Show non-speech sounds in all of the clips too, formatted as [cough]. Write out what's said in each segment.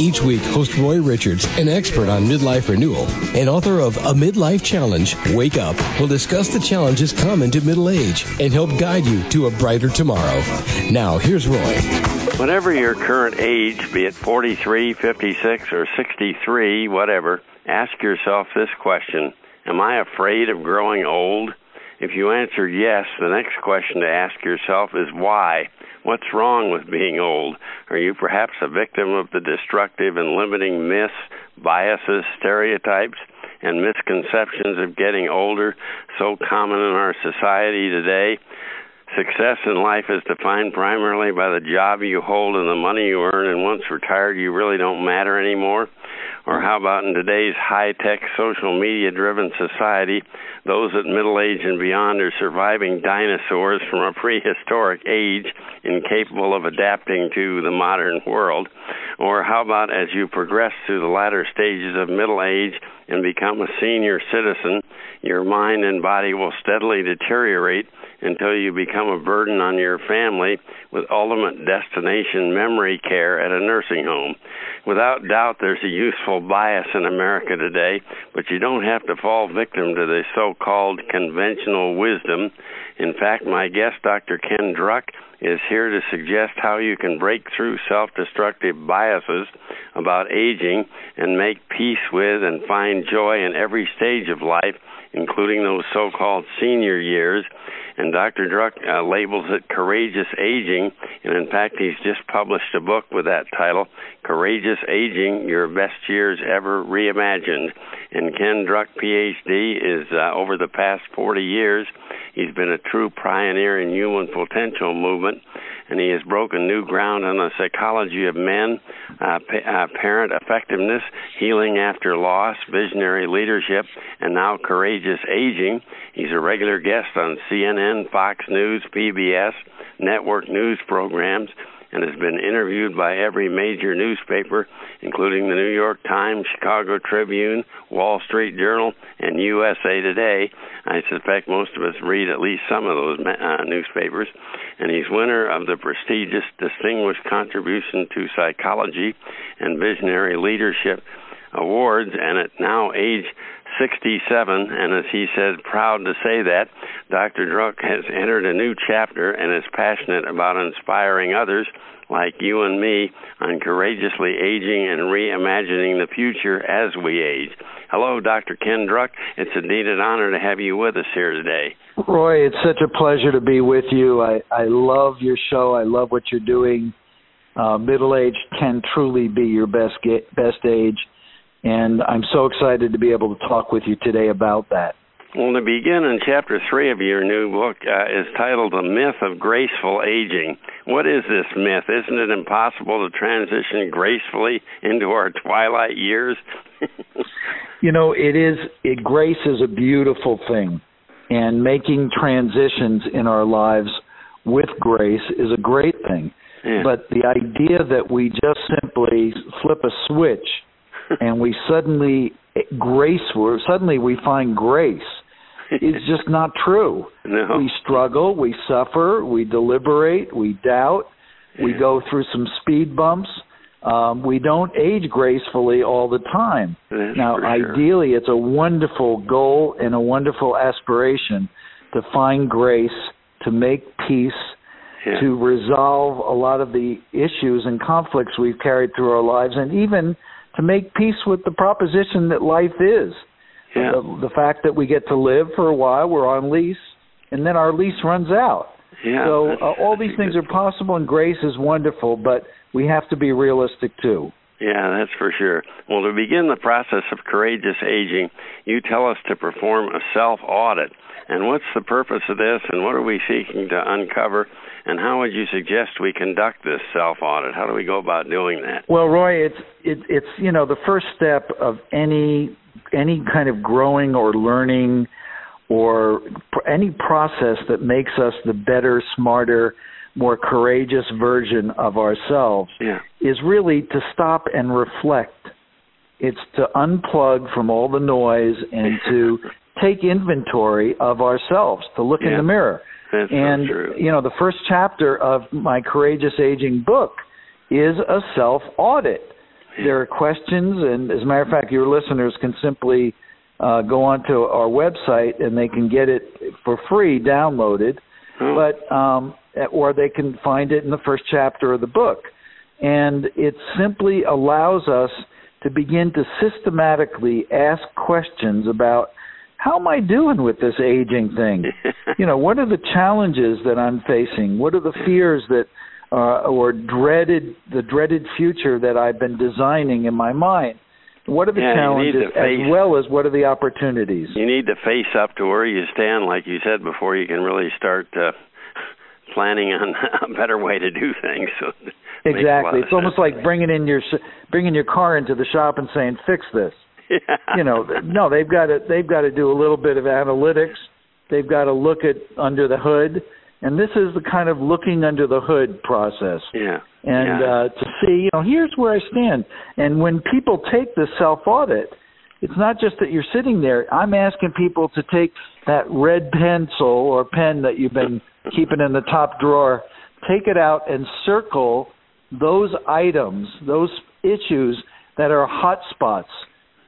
Each week, host Roy Richards, an expert on midlife renewal and author of A Midlife Challenge, Wake Up, will discuss the challenges common to middle age and help guide you to a brighter tomorrow. Now, here's Roy. Whatever your current age, be it 43, 56, or 63, whatever, ask yourself this question Am I afraid of growing old? If you answer yes, the next question to ask yourself is why? What's wrong with being old? Are you perhaps a victim of the destructive and limiting myths, biases, stereotypes, and misconceptions of getting older so common in our society today? Success in life is defined primarily by the job you hold and the money you earn, and once retired, you really don't matter anymore. Or how about in today's high tech, social media driven society, those at middle age and beyond are surviving dinosaurs from a prehistoric age, incapable of adapting to the modern world? Or how about as you progress through the latter stages of middle age and become a senior citizen, your mind and body will steadily deteriorate until you become a burden on your family with ultimate destination memory care at a nursing home. Without doubt, there's a useful bias in America today, but you don't have to fall victim to the so called conventional wisdom. In fact, my guest, Dr. Ken Druck, is here to suggest how you can break through self destructive biases about aging and make peace with and find joy in every stage of life, including those so called senior years and Dr. Druck uh, labels it courageous aging, and in fact, he's just published a book with that title, Courageous Aging: Your Best Years Ever Reimagined. And Ken Druck, PhD, is uh, over the past 40 years, he's been a true pioneer in human potential movement and he has broken new ground on the psychology of men, uh, pa- uh, parent effectiveness, healing after loss, visionary leadership, and now courageous aging. He's a regular guest on CNN, Fox News, PBS, network news programs, and has been interviewed by every major newspaper, including the New York Times, Chicago Tribune, Wall Street Journal, and USA Today. I suspect most of us read at least some of those uh, newspapers. And he's winner of the prestigious Distinguished Contribution to Psychology and Visionary Leadership Awards, and at now age 67, and as he says, proud to say that, Dr. Druck has entered a new chapter and is passionate about inspiring others like you and me on courageously aging and reimagining the future as we age. Hello, Dr. Ken Druck. It's indeed an honor to have you with us here today. Roy, it's such a pleasure to be with you. I, I love your show. I love what you're doing. Uh, middle age can truly be your best best age and I'm so excited to be able to talk with you today about that. Well, to begin in chapter three of your new book uh, is titled "The Myth of Graceful Aging." What is this myth? Isn't it impossible to transition gracefully into our twilight years? [laughs] you know, it is. It, grace is a beautiful thing, and making transitions in our lives with grace is a great thing. Yeah. But the idea that we just simply flip a switch [laughs] and we suddenly grace suddenly we find grace it's just not true. [laughs] No. We struggle, we suffer, we deliberate, we doubt, yeah. we go through some speed bumps. Um, we don't age gracefully all the time. That's now, sure. ideally, it's a wonderful goal and a wonderful aspiration to find grace, to make peace, yeah. to resolve a lot of the issues and conflicts we've carried through our lives, and even to make peace with the proposition that life is. Yeah. The, the fact that we get to live for a while, we're on lease, and then our lease runs out. Yeah, so uh, all these things are possible, and grace is wonderful, but we have to be realistic too. Yeah, that's for sure. Well, to begin the process of courageous aging, you tell us to perform a self audit. And what's the purpose of this, and what are we seeking to uncover? And how would you suggest we conduct this self audit? How do we go about doing that? Well, Roy, it's it, it's you know the first step of any any kind of growing or learning or any process that makes us the better, smarter, more courageous version of ourselves yeah. is really to stop and reflect. It's to unplug from all the noise and to [laughs] take inventory of ourselves, to look yeah. in the mirror. That's and so you know, the first chapter of my Courageous Aging book is a self audit. There are questions, and as a matter of fact, your listeners can simply uh, go onto our website and they can get it for free downloaded. Oh. But um, or they can find it in the first chapter of the book, and it simply allows us to begin to systematically ask questions about how am I doing with this aging thing? [laughs] you know, what are the challenges that I'm facing? What are the fears that uh, or dreaded the dreaded future that I've been designing in my mind? What are the yeah, challenges as well as what are the opportunities? You need to face up to where you stand, like you said before. You can really start uh, [laughs] planning on [laughs] a better way to do things. So it exactly, it's sense. almost like bringing in your bringing your car into the shop and saying, "Fix this." [laughs] You know, no, they've got to they've got to do a little bit of analytics. They've got to look at under the hood, and this is the kind of looking under the hood process. Yeah. And yeah. uh, to see, you know, here's where I stand. And when people take the self audit, it's not just that you're sitting there. I'm asking people to take that red pencil or pen that you've been keeping in the top drawer, take it out and circle those items, those issues that are hot spots.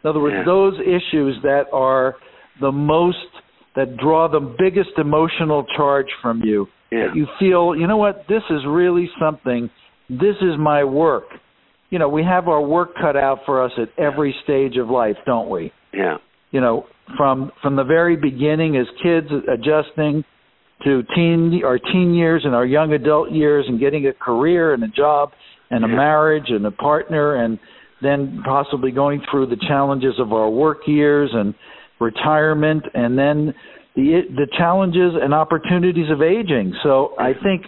In other words, Yeah. those issues that are the most that draw the biggest emotional charge from you. Yeah. That you feel, you know what, this is really something. This is my work. You know, we have our work cut out for us at every stage of life, don't we? Yeah. You know, from from the very beginning as kids adjusting to teen our teen years and our young adult years and getting a career and a job and a Yeah. marriage and a partner and then possibly going through the challenges of our work years and retirement and then the the challenges and opportunities of aging. So I think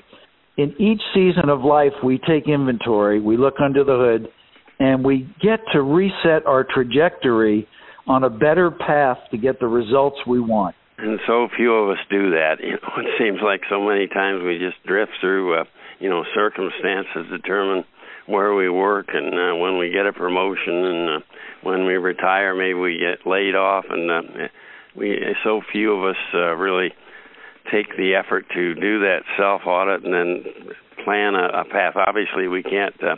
in each season of life we take inventory, we look under the hood and we get to reset our trajectory on a better path to get the results we want. And so few of us do that. [laughs] You know, it seems like so many times we just drift through, uh, you know, circumstances determine where we work and uh, when we get a promotion and uh, when we retire, maybe we get laid off, and uh, we so few of us uh, really take the effort to do that self audit and then plan a, a path. Obviously, we can't uh,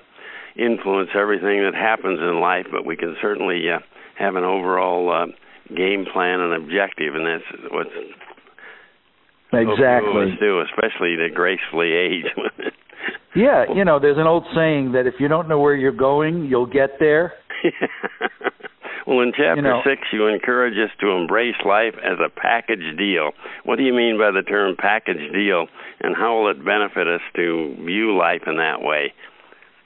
influence everything that happens in life, but we can certainly uh, have an overall uh, game plan and objective, and that's what Exactly. We do, especially to gracefully age. [laughs] yeah, you know, there's an old saying that if you don't know where you're going, you'll get there. [laughs] well, in chapter You know- six, you encourage us to embrace life as a package deal. What do you mean by the term package deal, and how will it benefit us to view life in that way?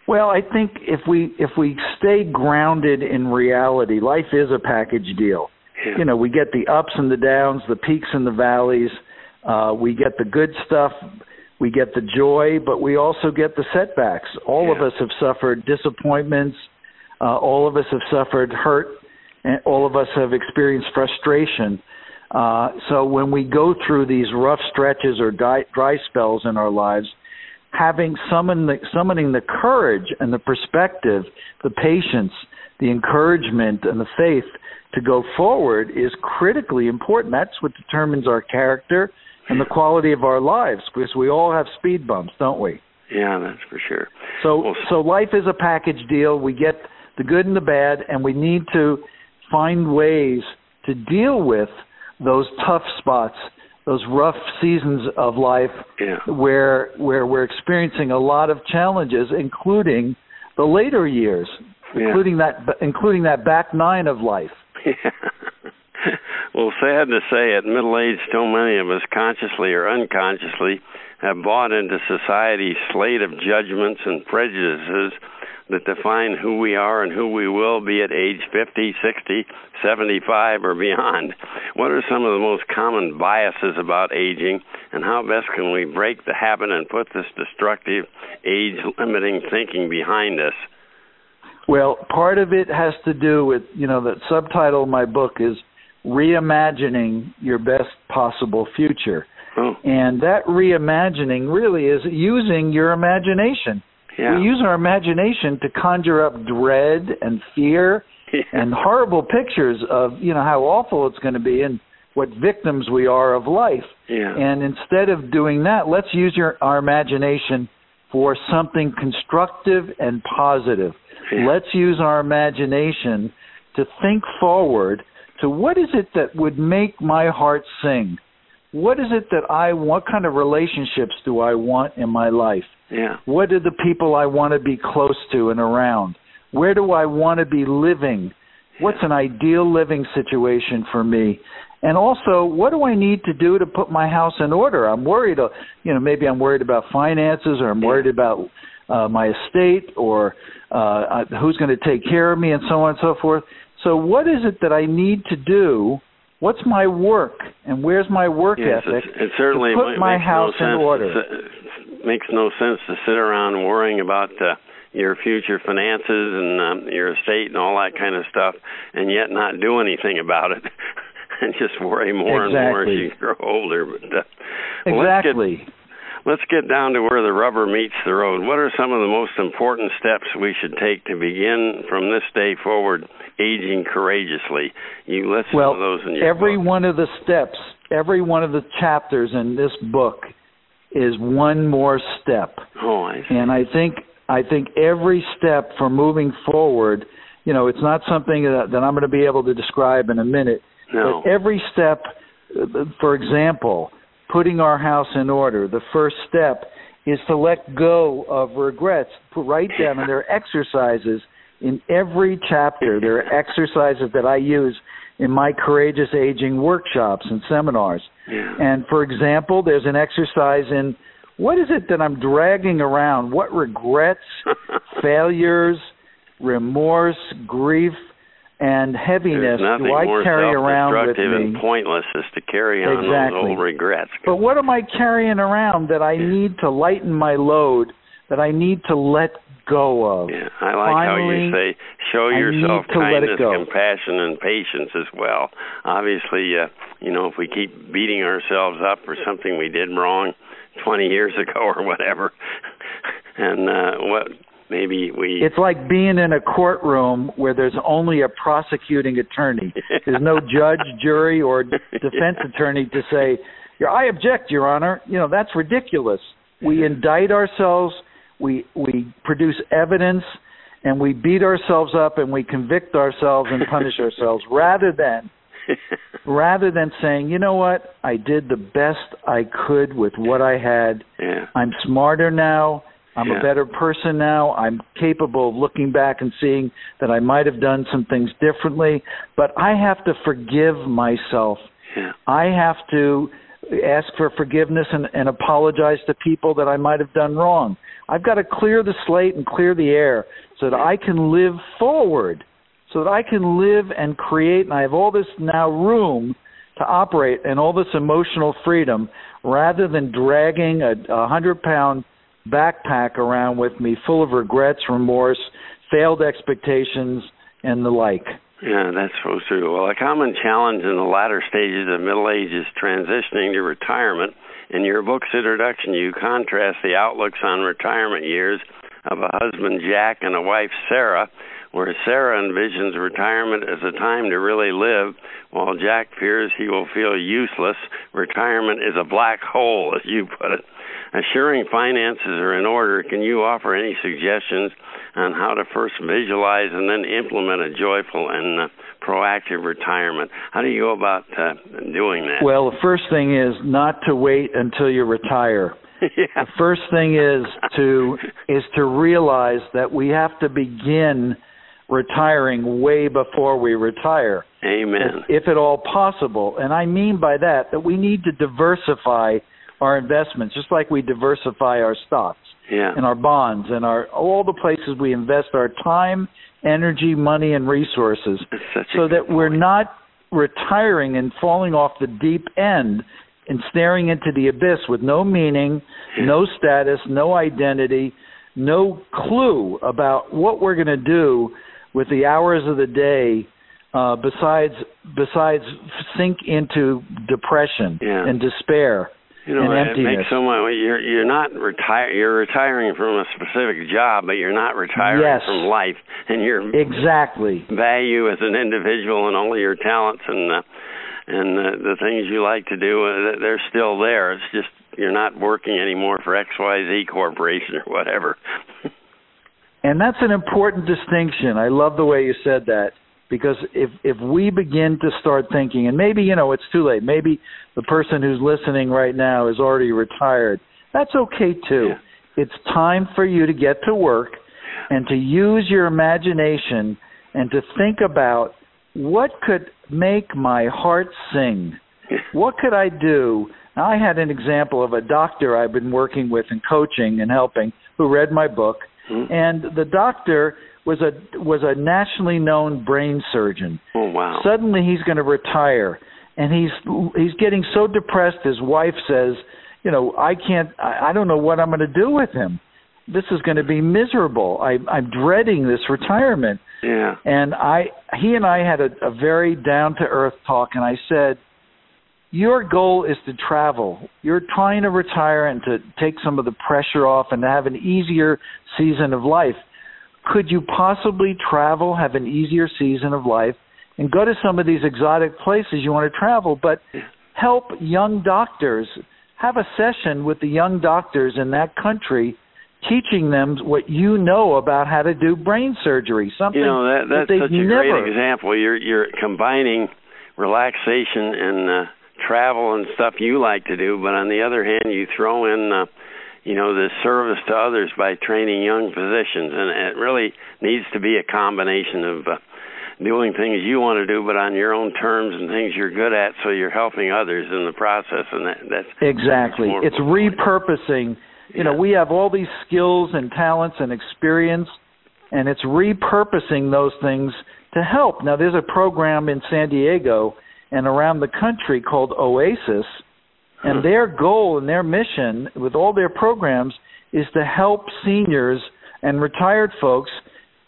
Well, I think if we if we stay grounded in reality, life is a package deal. Yeah. You know, we get the ups and the downs, the peaks and the valleys. Uh, we get the good stuff, we get the joy, but we also get the setbacks. All Yeah. of us have suffered disappointments. Uh, all of us have suffered hurt, and all of us have experienced frustration. Uh, so when we go through these rough stretches or dry, dry spells in our lives, having summon the, summoning the courage and the perspective, the patience, the encouragement, and the faith to go forward is critically important. That's what determines our character and the quality of our lives, because we all have speed bumps, don't we? Yeah, that's for sure. So, Well, so life is a package deal. We get the good and the bad, and we need to find ways to deal with those tough spots, those rough seasons of life, Yeah. where where we're experiencing a lot of challenges, including the later years, Yeah. including that including that back nine of life. [laughs] well, sad to say, at middle age, so many of us, consciously or unconsciously, have bought into society's slate of judgments and prejudices that define who we are and who we will be at age 50, 60, 75, or beyond. What are some of the most common biases about aging, and how best can we break the habit and put this destructive, age limiting thinking behind us? Well, part of it has to do with, you know, the subtitle of my book is reimagining your best possible future. Oh. And that reimagining really is using your imagination. Yeah. We use our imagination to conjure up dread and fear [laughs] Yeah. and horrible pictures of, you know, how awful it's going to be and what victims we are of life. Yeah. And instead of doing that, let's use your, our imagination for something constructive and positive. Let's use our imagination to think forward to what is it that would make my heart sing? What is it that I what kind of relationships do I want in my life? yeah. What are the people I want to be close to and around? Where do I want to be living? What's an ideal living situation for me? And also, what do I need to do to put my house in order? I'm worried, uh, you know, maybe I'm worried about finances or I'm worried about uh, my estate or uh, uh, who's going to take care of me and so on and so forth. So, what is it that I need to do? What's my work and where's my work Yes, ethic it's- it certainly to put my house no in order? Makes no sense to sit around worrying about uh, your future finances and um, your estate and all that kind of stuff, and yet not do anything about it, [laughs] and just worry more and more as you grow older. But uh, well, let's get- Exactly. Let's get down to where the rubber meets the road. What are some of the most important steps we should take to begin from this day forward aging courageously? You list well, some of those in your every book. one of the steps, every one of the chapters in this book is one more step. Oh, I see. And I think I think every step for moving forward, you know, it's not something that, that I'm going to be able to describe in a minute. No. But every step, uh, for example, putting our house in order, the first step is to let go of regrets. Put write down, and there are exercises in every chapter. There are exercises that I use in my courageous aging workshops and seminars. Yeah. And for example, there's an exercise in what is it that I'm dragging around? What regrets, [laughs] failures, remorse, grief, and heaviness do I carry around with me? and pointless is to carry on Exactly. those old regrets. But what am I carrying around that I need to lighten my load, that I need to let go of? Yeah, I like how you say show yourself need to let kindness, compassion, and patience as well. Obviously, uh, you know, if we keep beating ourselves up for something we did wrong 20 years [laughs] ago or whatever, [laughs] and uh, what maybe we It's like being in a courtroom where there's only a prosecuting attorney. There's no [laughs] judge, jury, or defense attorney to say, "Yeah, "I object, Your Honor." You know that's ridiculous. We indict ourselves, we we produce evidence, and we beat ourselves up and we convict ourselves and punish [laughs] ourselves rather than rather than saying, "You know what? I did the best I could with what I had." yeah. I'm smarter now. I'm Yeah. a better person now. I'm capable of looking back and seeing that I might have done some things differently, but I have to forgive myself. Yeah. I have to ask for forgiveness and, and apologize to people that I might have done wrong. I've got to clear the slate and clear the air so that I can live forward, so that I can live and create, and I have all this now room to operate and all this emotional freedom rather than dragging a, a hundred pound backpack around with me full of regrets, remorse, failed expectations, and the like. Yeah, that's so true. Well, a common challenge in the latter stages of middle age is transitioning to retirement. In your book's introduction, you contrast the outlooks on retirement years of a husband, Jack, and a wife, Sarah, where Sarah envisions retirement as a time to really live, while Jack fears he will feel useless. Retirement is a black hole, as you put it. Assuring finances are in order, can you offer any suggestions on how to first visualize and then implement a joyful and uh, proactive retirement? How do you go about uh, doing that? Well, the first thing is not to wait until you retire. [laughs] yeah. The first thing is to is to realize that we have to begin retiring way before we retire. Amen. if, if at all possible. And I mean by that that we need to diversify our investments, just like we diversify our stocks Yeah. and our bonds and our all the places we invest our time, energy, money, and resources, That's such a so that we're point. not retiring and falling off the deep end and staring into the abyss with no meaning, no status, no identity, no clue about what we're going to do with the hours of the day uh, besides besides sink into depression yeah. and despair you know, it makes so much. You're you're not retire. You're retiring from a specific job, but you're not retiring yes. from life, and your exactly value as an individual and all of your talents and uh, and uh, the things you like to do, uh, they're still there. It's just you're not working anymore for XYZ Corporation or whatever. [laughs] and that's an important distinction. I love the way you said that because if if we begin to start thinking and maybe you know it's too late maybe the person who's listening right now is already retired that's okay too yeah. it's time for you to get to work and to use your imagination and to think about what could make my heart sing [laughs] what could i do now, i had an example of a doctor i've been working with and coaching and helping who read my book mm-hmm. and the doctor was a was a nationally known brain surgeon. Oh wow! Suddenly he's going to retire, and he's he's getting so depressed. His wife says, "You know, I can't. I, I don't know what I'm going to do with him. This is going to be miserable. I, I'm dreading this retirement." Yeah. And I, he and I had a, a very down to earth talk, and I said, your goal is to travel. You're trying to retire and to take some of the pressure off and to have an easier season of life could you possibly travel, have an easier season of life, and go to some of these exotic places you want to travel, but help young doctors? Have a session with the young doctors in that country teaching them what you know about how to do brain surgery something you know that that's that such a never... great example. You're you're combining relaxation and uh travel and stuff you like to do but on the other hand you throw in uh you know the service to others by training young physicians. And it really needs to be a combination of uh, doing things you want to do but on your own terms and things you're good at so you're helping others in the process. And that that's exactly. it's repurposing. You know we have all these skills and talents and experience and it's repurposing those things to help. Now there's a program in San Diego and around the country called Oasis and their goal and their mission with all their programs is to help seniors and retired folks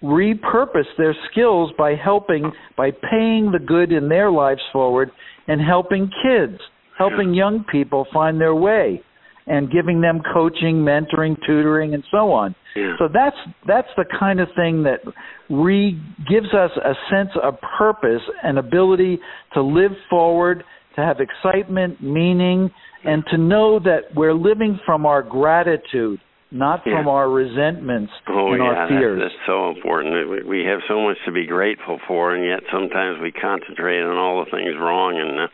repurpose their skills by helping by paying the good in their lives forward and helping kids, helping young people find their way and giving them coaching, mentoring, tutoring and so on. Yeah. So that's that's the kind of thing that re gives us a sense of purpose and ability to live forward to have excitement, meaning, and to know that we're living from our gratitude, not yeah. from our resentments oh, and yeah, our fears. That's, that's so important. We have so much to be grateful for, and yet sometimes we concentrate on all the things wrong and uh,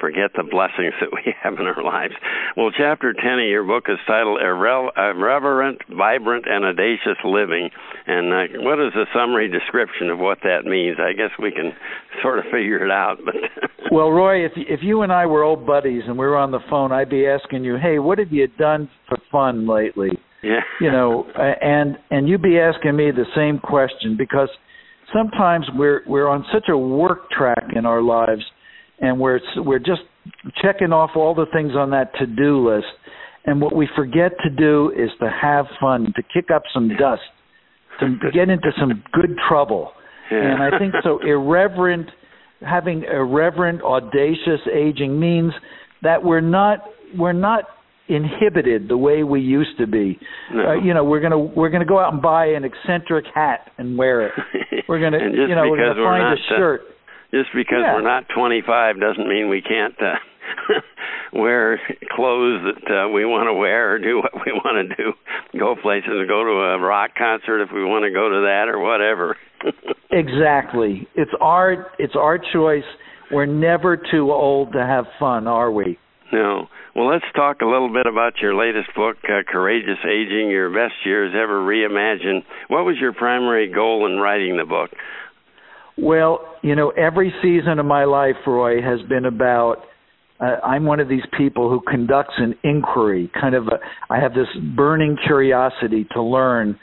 forget the blessings that we [laughs] have in our lives. Well, chapter 10 of your book is titled Irreverent, Vibrant, and Audacious Living. And uh, what is a summary description of what that means? I guess we can sort of [laughs] figure it out. But [laughs] Well, Roy, if, if you and I were old buddies and we were on the phone, I'd be asking you, hey, what have you done for fun lately? Yeah. You know, and and you'd be asking me the same question because sometimes we're we're on such a work track in our lives and we're we're just checking off all the things on that to-do list. And what we forget to do is to have fun to kick up some dust to get into some good trouble. Yeah. and i think so [laughs] irreverent having irreverent audacious aging means that we're not we're not inhibited the way we used to be. No. uh, you know we're going to we're going to go out and buy an eccentric hat and wear it. [laughs] We're going to you know we're going to find a shirt uh, just because yeah. we're not 25 doesn't mean we can't uh, [laughs] wear clothes that uh, we want to wear or do what we want to do. Go places and go to a rock concert if we want to go to that or whatever. [laughs] exactly. It's our it's our choice. We're never too old to have fun, are we? No. Well, let's talk a little bit about your latest book, uh, Courageous Aging: Your Best Years Ever Reimagined. What was your primary goal in writing the book? Well, you know, every season of my life, Roy, has been about. Uh, I'm one of these people who conducts an inquiry. Kind of, a, I have this burning curiosity to learn,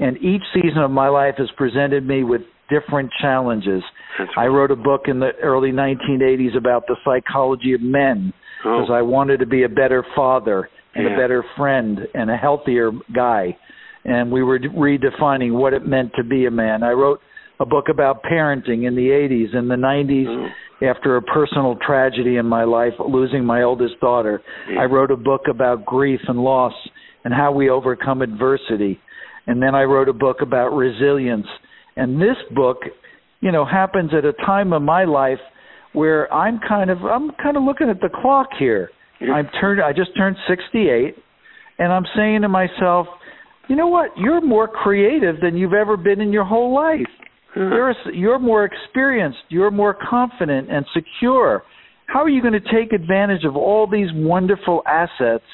and each season of my life has presented me with different challenges. I wrote a book in the early 1980s about the psychology of men because oh. I wanted to be a better father and yeah. a better friend and a healthier guy, and we were redefining what it meant to be a man. I wrote a book about parenting in the 80s and the 90s. Mm. After a personal tragedy in my life, losing my oldest daughter, yeah. I wrote a book about grief and loss and how we overcome adversity. And then I wrote a book about resilience. And this book, you know, happens at a time of my life where I'm kind of I'm kind of looking at the clock here. I'm turned I just turned 68 and I'm saying to myself, you know what? You're more creative than you've ever been in your whole life. Hmm. You're you're more experienced, you're more confident and secure. How are you going to take advantage of all these wonderful assets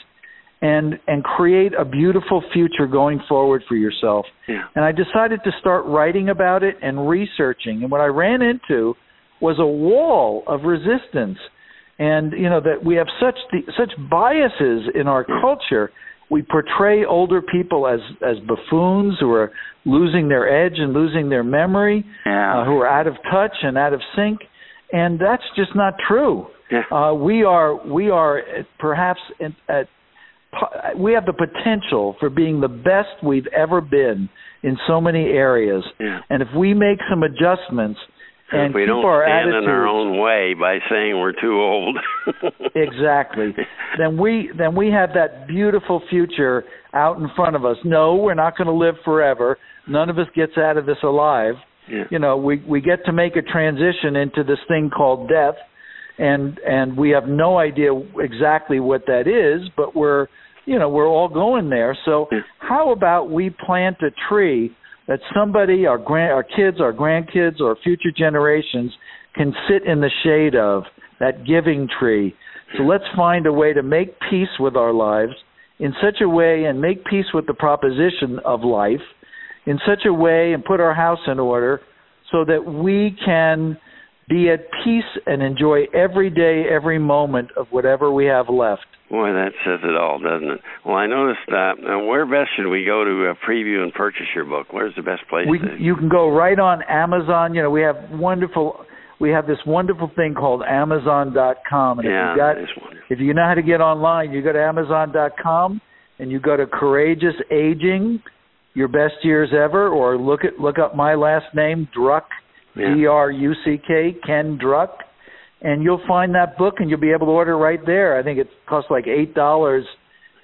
and and create a beautiful future going forward for yourself? Yeah. And I decided to start writing about it and researching. And what I ran into was a wall of resistance and you know that we have such the, such biases in our hmm. culture we portray older people as as buffoons who are losing their edge and losing their memory yeah. uh, who are out of touch and out of sync and that's just not true yeah. uh, we are we are perhaps at, at we have the potential for being the best we've ever been in so many areas yeah. and if we make some adjustments and if we don't stand in our own way by saying we're too old. [laughs] exactly. Then we then we have that beautiful future out in front of us. No, we're not going to live forever. None of us gets out of this alive. Yeah. You know, we we get to make a transition into this thing called death and and we have no idea exactly what that is, but we're you know, we're all going there. So yeah. how about we plant a tree that somebody, our grand, our kids, our grandkids, or future generations can sit in the shade of that giving tree. So let's find a way to make peace with our lives in such a way and make peace with the proposition of life in such a way and put our house in order so that we can be at peace and enjoy every day, every moment of whatever we have left. Boy, that says it all, doesn't it? Well, I noticed that. Uh, where best should we go to uh, preview and purchase your book? Where's the best place? We, to... You can go right on Amazon. You know, we have wonderful. We have this wonderful thing called Amazon.com, and yeah, if you got, wonderful. if you know how to get online, you go to Amazon.com and you go to Courageous Aging, Your Best Years Ever, or look at look up my last name, Druck, yeah. D R U C K, Ken Druck and you'll find that book and you'll be able to order right there. I think it costs like eight dollars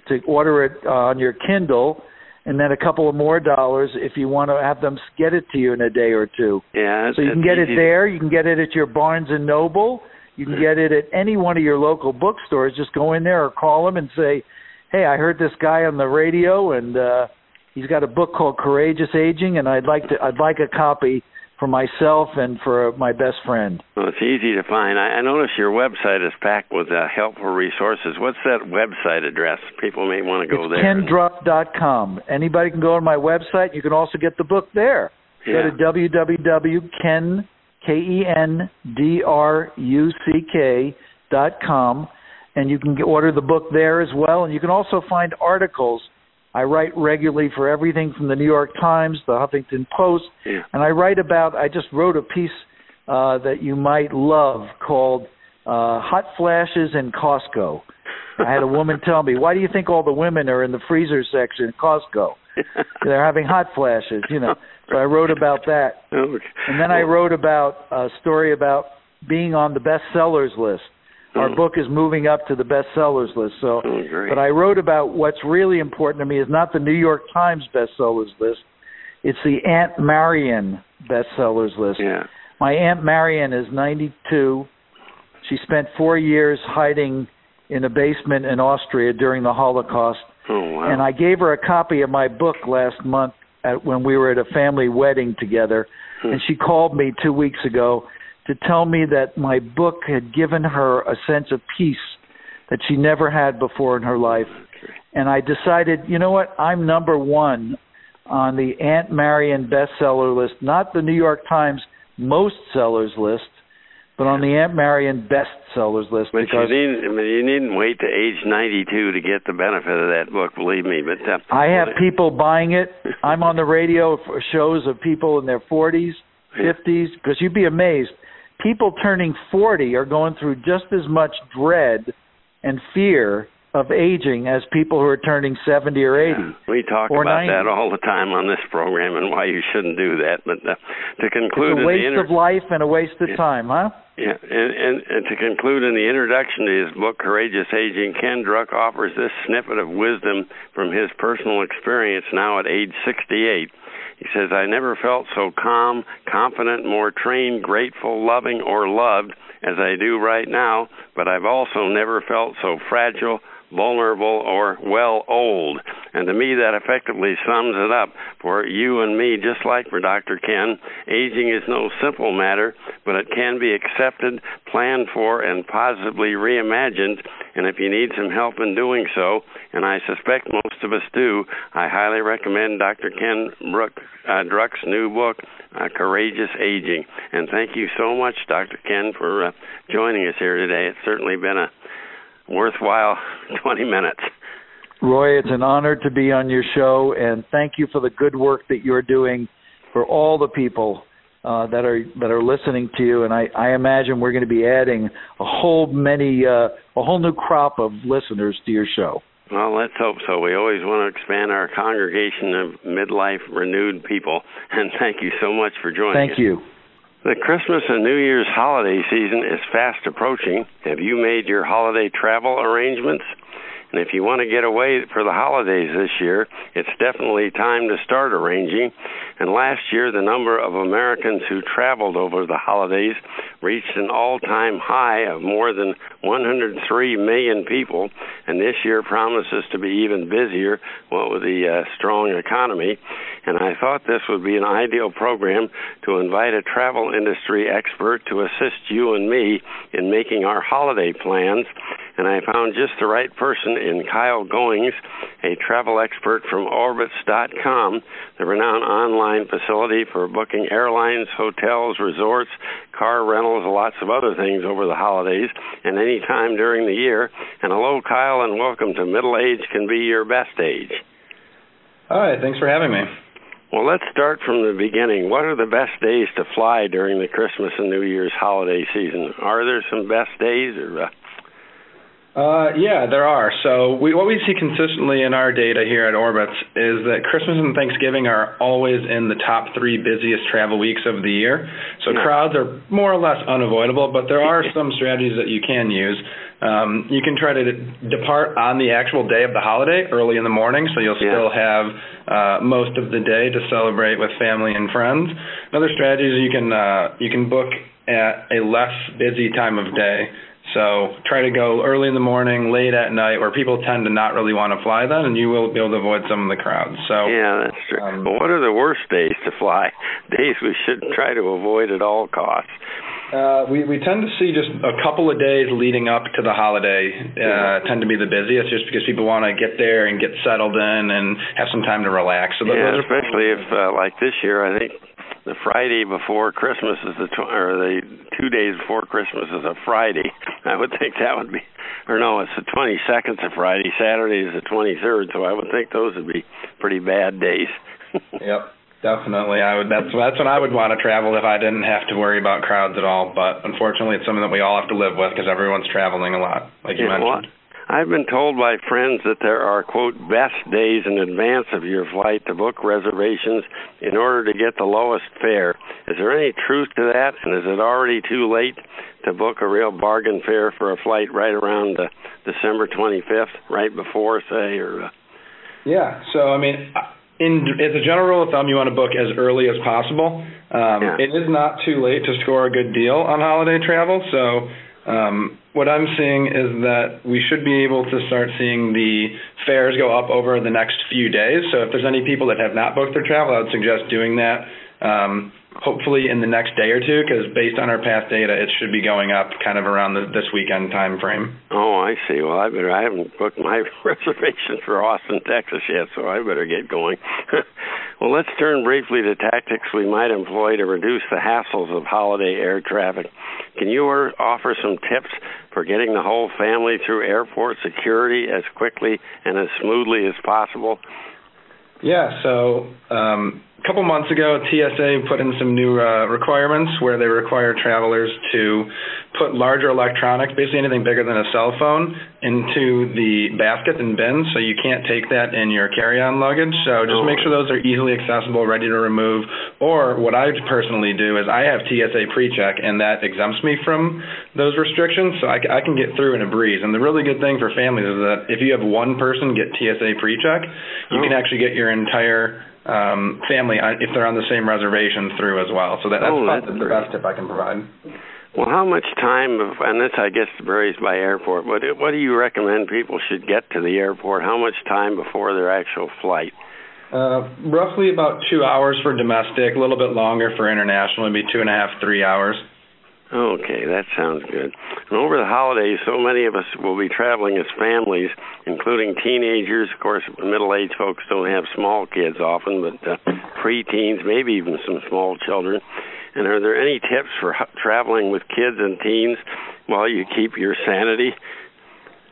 to order it uh, on your Kindle, and then a couple of more dollars if you want to have them get it to you in a day or two. Yeah, so you can get it there. You can get it at your Barnes and Noble. You can get it at any one of your local bookstores. Just go in there or call them and say, "Hey, I heard this guy on the radio, and uh, he's got a book called Courageous Aging, and I'd like to I'd like a copy." For myself and for my best friend. Well, it's easy to find. I, I notice your website is packed with uh, helpful resources. What's that website address? People may want to go it's there. KenDruck.com. Anybody can go on my website. You can also get the book there. Yeah. Go to www.ken, K-E-N-D-R-U-C-K dot com, and you can get, order the book there as well. And you can also find articles – I write regularly for everything from the New York Times, the Huffington Post, yeah. and I write about. I just wrote a piece uh, that you might love called uh, "Hot Flashes in Costco." I had a woman [laughs] tell me, "Why do you think all the women are in the freezer section at Costco? They're having hot flashes." You know. So I wrote about that, and then I wrote about a story about being on the bestsellers list. Our book is moving up to the bestsellers list. So, but I wrote about what's really important to me is not the New York Times bestsellers list. It's the Aunt Marion bestsellers list. Yeah. My Aunt Marion is 92. She spent four years hiding in a basement in Austria during the Holocaust. Oh, wow. And I gave her a copy of my book last month at, when we were at a family wedding together. Hmm. And she called me two weeks ago to tell me that my book had given her a sense of peace that she never had before in her life. And I decided, you know what? I'm number one on the Aunt Marion bestseller list, not the New York Times most sellers list, but on the Aunt Marion bestsellers list. But because you needn't, you needn't wait to age 92 to get the benefit of that book, believe me. But uh, I have people buying it. I'm on the radio for shows of people in their 40s, 50s, because you'd be amazed people turning 40 are going through just as much dread and fear of aging as people who are turning 70 or 80. Yeah, we talk about 90. that all the time on this program and why you shouldn't do that. But uh, to conclude, it's a waste inter- of life and a waste of yeah. time, huh? Yeah, and, and, and to conclude in the introduction to his book, Courageous Aging, Ken Druck offers this snippet of wisdom from his personal experience now at age 68. He says, I never felt so calm, confident, more trained, grateful, loving, or loved as I do right now, but I've also never felt so fragile, vulnerable, or well old. And to me, that effectively sums it up for you and me, just like for Dr. Ken. Aging is no simple matter, but it can be accepted, planned for, and positively reimagined. And if you need some help in doing so, and I suspect most of us do, I highly recommend Dr. Ken Brook, uh, Druck's new book, uh, Courageous Aging. And thank you so much, Dr. Ken, for uh, joining us here today. It's certainly been a worthwhile [laughs] 20 minutes. Roy, it's an honor to be on your show, and thank you for the good work that you're doing for all the people uh, that are that are listening to you. And I, I imagine we're going to be adding a whole many uh, a whole new crop of listeners to your show. Well, let's hope so. We always want to expand our congregation of midlife renewed people. And thank you so much for joining thank us. Thank you. The Christmas and New Year's holiday season is fast approaching. Have you made your holiday travel arrangements? And if you want to get away for the holidays this year, it's definitely time to start arranging. And last year, the number of Americans who traveled over the holidays reached an all time high of more than 103 million people. And this year promises to be even busier what with the uh, strong economy. And I thought this would be an ideal program to invite a travel industry expert to assist you and me in making our holiday plans and I found just the right person in Kyle Goings, a travel expert from Orbitz.com, the renowned online facility for booking airlines, hotels, resorts, car rentals, lots of other things over the holidays and any time during the year. And hello, Kyle, and welcome to Middle Age Can Be Your Best Age. Hi, thanks for having me. Well, let's start from the beginning. What are the best days to fly during the Christmas and New Year's holiday season? Are there some best days, or uh, uh, yeah, there are. So we, what we see consistently in our data here at Orbitz is that Christmas and Thanksgiving are always in the top three busiest travel weeks of the year. So yeah. crowds are more or less unavoidable, but there are [laughs] some strategies that you can use. Um, you can try to depart on the actual day of the holiday early in the morning, so you'll yeah. still have uh, most of the day to celebrate with family and friends. Another strategy is you can uh, you can book at a less busy time of day. So try to go early in the morning, late at night, where people tend to not really want to fly then, and you will be able to avoid some of the crowds. So yeah, that's true. Um, but what are the worst days to fly? [laughs] Days we should try to avoid at all costs. Uh, we we tend to see just a couple of days leading up to the holiday uh, tend to be the busiest, just because people want to get there and get settled in and have some time to relax. So yeah, especially if uh, like this year, I think the Friday before Christmas is the tw- or the two days before Christmas is a Friday. I would think that would be, or no, it's the 22nd of Friday. Saturday is the 23rd, so I would think those would be pretty bad days. [laughs] yep, definitely. I would. That's that's when I would want to travel if I didn't have to worry about crowds at all. But unfortunately, it's something that we all have to live with because everyone's traveling a lot, like you yeah, mentioned. I've been told by friends that there are, quote, best days in advance of your flight to book reservations in order to get the lowest fare. Is there any truth to that? And is it already too late to book a real bargain fare for a flight right around uh, December 25th, right before, say, or. Uh... Yeah, so, I mean, in as a general rule of thumb, you want to book as early as possible. Um, yeah. It is not too late to score a good deal on holiday travel, so um, what I'm seeing is that we should be able to start seeing the fares go up over the next few days. So if there's any people that have not booked their travel, I would suggest doing that. Um, hopefully in the next day or two, because based on our past data, it should be going up kind of around the, this weekend time frame. Oh, I see. Well, I better. I haven't booked my [laughs] reservation for Austin, Texas yet, so I better get going. [laughs] well, let's turn briefly to tactics we might employ to reduce the hassles of holiday air traffic. Can you offer some tips for getting the whole family through airport security as quickly and as smoothly as possible? Yeah, so um, a couple months ago, TSA put in some new uh, requirements where they require travelers to put larger electronics, basically anything bigger than a cell phone, into the basket and bins, so you can't take that in your carry-on luggage. So just make sure those are easily accessible, ready to remove. Or what I personally do is I have TSA pre-check, and that exempts me from those restrictions, so I, I can get through in a breeze. And the really good thing for families is that if you have one person get TSA pre-check, you oh. can actually get your entire um, family if they're on the same reservation through as well. So that, that's, oh, that's the best tip I can provide. Well, how much time, of, and this I guess varies by airport, but what do you recommend people should get to the airport? How much time before their actual flight? Uh, roughly about two hours for domestic, a little bit longer for international, maybe two and a half, three hours. Okay, that sounds good. And over the holidays, so many of us will be traveling as families, including teenagers. Of course, middle-aged folks don't have small kids often, but uh, preteens, maybe even some small children. And are there any tips for traveling with kids and teens while you keep your sanity?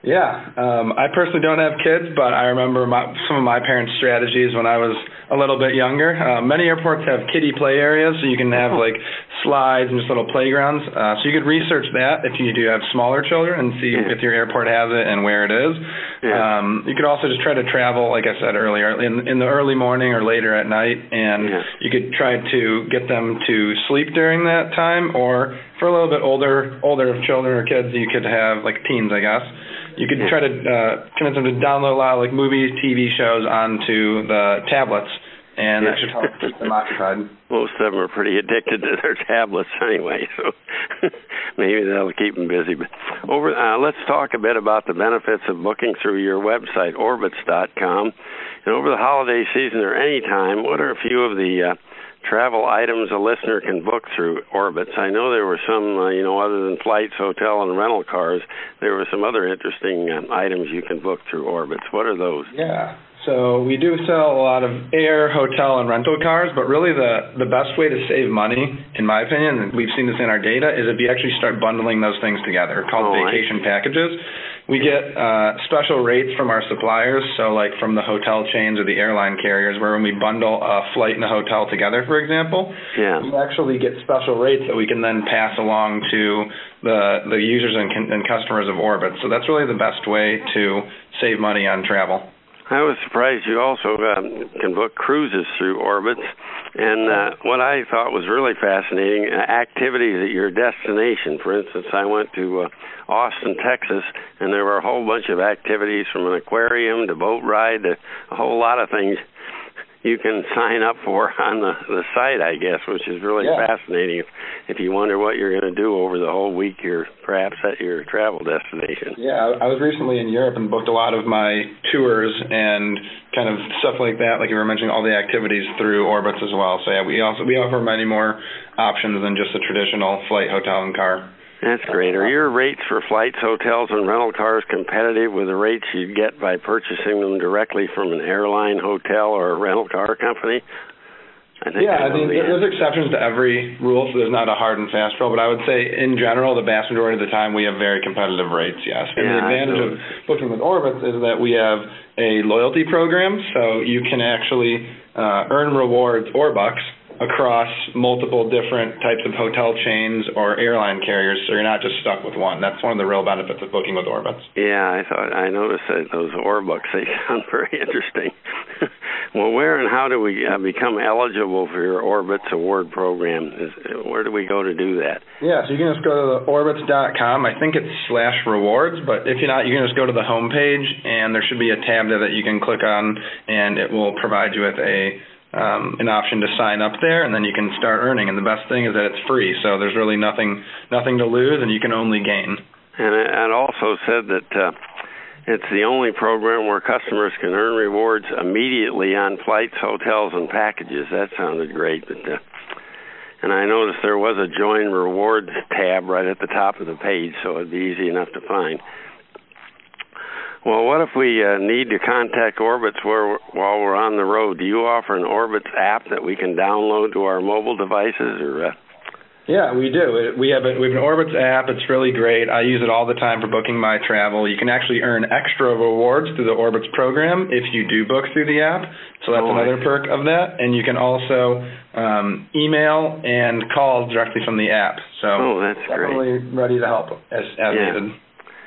Yeah, um, I personally don't have kids, but I remember my, some of my parents' strategies when I was a little bit younger. Uh, many airports have kiddie play areas, so you can have oh. like slides and just little playgrounds. Uh, so you could research that if you do have smaller children and see yeah. if your airport has it and where it is. Yeah. Um, you could also just try to travel, like I said earlier, in in the early morning or later at night, and yeah. you could try to get them to sleep during that time, or for a little bit older older children or kids, you could have like teens, I guess you could try to uh, convince them to download a lot of like movies, TV shows onto the tablets, and yeah. that should help keep them occupied. [laughs] Most of them are pretty addicted to their tablets anyway, so [laughs] maybe that'll keep them busy. But over, uh, let's talk a bit about the benefits of booking through your website, Orbitz.com. And over the holiday season or any time, what are a few of the uh, travel items a listener can book through Orbitz. I know there were some, uh, you know, other than flights, hotel, and rental cars, there were some other interesting uh, items you can book through Orbitz. What are those? Yeah. So we do sell a lot of air, hotel, and rental cars, but really the the best way to save money, in my opinion, and we've seen this in our data, is if you actually start bundling those things together, called oh, vacation packages. We get uh, special rates from our suppliers, so like from the hotel chains or the airline carriers, where when we bundle a flight and a hotel together, for example, yeah. we actually get special rates that we can then pass along to the the users and, and customers of Orbit. So that's really the best way to save money on travel. I was surprised you also um, can book cruises through Orbitz. And uh, what I thought was really fascinating, uh, activities at your destination. For instance, I went to uh, Austin, Texas, and there were a whole bunch of activities from an aquarium to boat ride to a whole lot of things you can sign up for [laughs] on the the site, I guess, which is really yeah. fascinating. If, if you wonder what you're going to do over the whole week you're perhaps at your travel destination. Yeah, I was recently in Europe and booked a lot of my tours and kind of stuff like that. Like you were mentioning, all the activities through Orbitz as well. So yeah, we also we offer many more options than just a traditional flight, hotel, and car. That's great. Are your rates for flights, hotels, and rental cars competitive with the rates you'd get by purchasing them directly from an airline, hotel, or a rental car company? I think yeah, I, I mean, the there's exceptions to every rule, so there's not a hard and fast rule. But I would say, in general, the vast majority of the time, we have very competitive rates. Yes, and yeah, the advantage of booking with Orbitz is that we have a loyalty program, so you can actually uh, earn rewards or bucks across multiple different types of hotel chains or airline carriers, so you're not just stuck with one. That's one of the real benefits of booking with Orbitz. Yeah, I thought I noticed that those Orbucks they sound [laughs] very interesting. [laughs] well, where and how do we uh, become eligible for your Orbitz award program? Is, where do we go to do that? Yeah, so you can just go to the orbitz.com. I think it's slash rewards, but if you're not, you can just go to the home page, and there should be a tab there that you can click on, and it will provide you with a um, an option to sign up there, and then you can start earning. And the best thing is that it's free, so there's really nothing nothing to lose, and you can only gain. And it also said that uh, it's the only program where customers can earn rewards immediately on flights, hotels, and packages. That sounded great, but. Uh, and I noticed there was a join rewards tab right at the top of the page, so it'd be easy enough to find. Well, what if we uh, need to contact Orbitz where, while we're on the road? Do you offer an Orbitz app that we can download to our mobile devices, or? Uh... Yeah, we do. We have a, we have an Orbitz app. It's really great. I use it all the time for booking my travel. You can actually earn extra rewards through the Orbitz program if you do book through the app. So that's oh, another perk of that, and you can also um, email and call directly from the app. So oh, that's definitely great. ready to help as, as yeah. needed.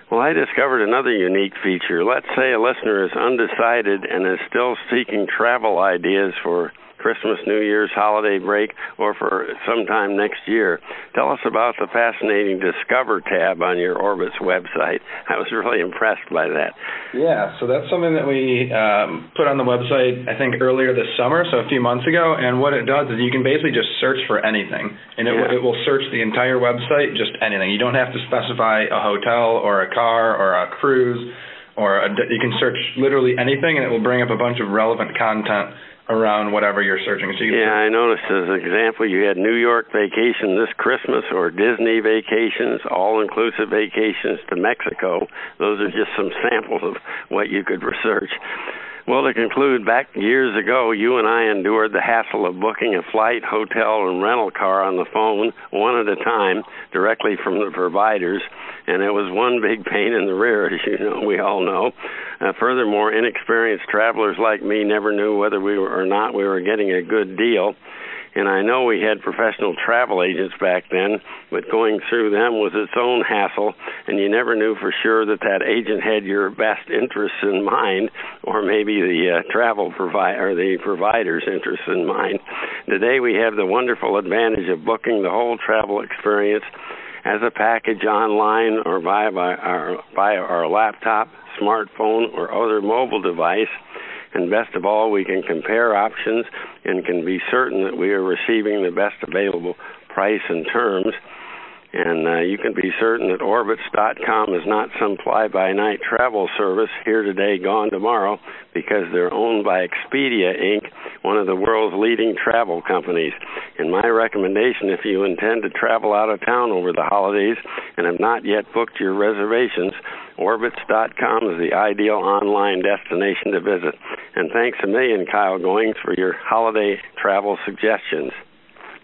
Well, I discovered another unique feature. Let's say a listener is undecided and is still seeking travel ideas for Christmas, New Year's holiday break, or for sometime next year. Tell us about the fascinating Discover tab on your Orbitz website. I was really impressed by that. Yeah, so that's something that we um, put on the website, I think, earlier this summer, so a few months ago. And what it does is you can basically just search for anything, and it, yeah. it will search the entire website, just anything. You don't have to specify a hotel or a car or a cruise or a, you can search literally anything and it will bring up a bunch of relevant content around whatever you're searching. So you yeah, I noticed as an example, you had New York vacation this Christmas or Disney vacations, all inclusive vacations to Mexico. Those are just some samples of what you could research. Well, to conclude, back years ago, you and I endured the hassle of booking a flight, hotel, and rental car on the phone, one at a time, directly from the providers, and it was one big pain in the rear, [laughs] as you know, we all know. Uh, furthermore, inexperienced travelers like me never knew whether we were or not we were getting a good deal and I know we had professional travel agents back then, but going through them was its own hassle, and you never knew for sure that that agent had your best interests in mind, or maybe the uh, travel provider or the provider's interests in mind. Today we have the wonderful advantage of booking the whole travel experience as a package online or via our, via our laptop, smartphone, or other mobile device and best of all, we can compare options and can be certain that we are receiving the best available price and terms. And uh, you can be certain that Orbitz.com is not some fly by night travel service here today, gone tomorrow, because they're owned by Expedia Inc., one of the world's leading travel companies. And my recommendation if you intend to travel out of town over the holidays and have not yet booked your reservations, Orbitz.com is the ideal online destination to visit. And thanks a million, Kyle Goings, for your holiday travel suggestions.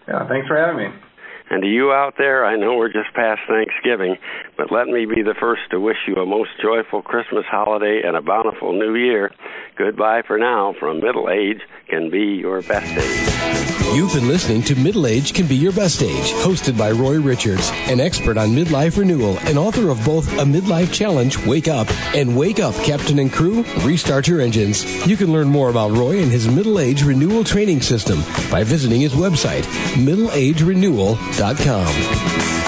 Yeah, thanks for having me. And to you out there, I know we're just past Thanksgiving, but let me be the first to wish you a most joyful Christmas holiday and a bountiful New Year. Goodbye for now from Middle Age Can Be Your Best Age. You've been listening to Middle Age Can Be Your Best Age, hosted by Roy Richards, an expert on midlife renewal and author of both A Midlife Challenge, Wake Up, and Wake Up, Captain and Crew, Restart Your Engines. You can learn more about Roy and his middle age renewal training system by visiting his website, middleagerenewal.com. Dot com.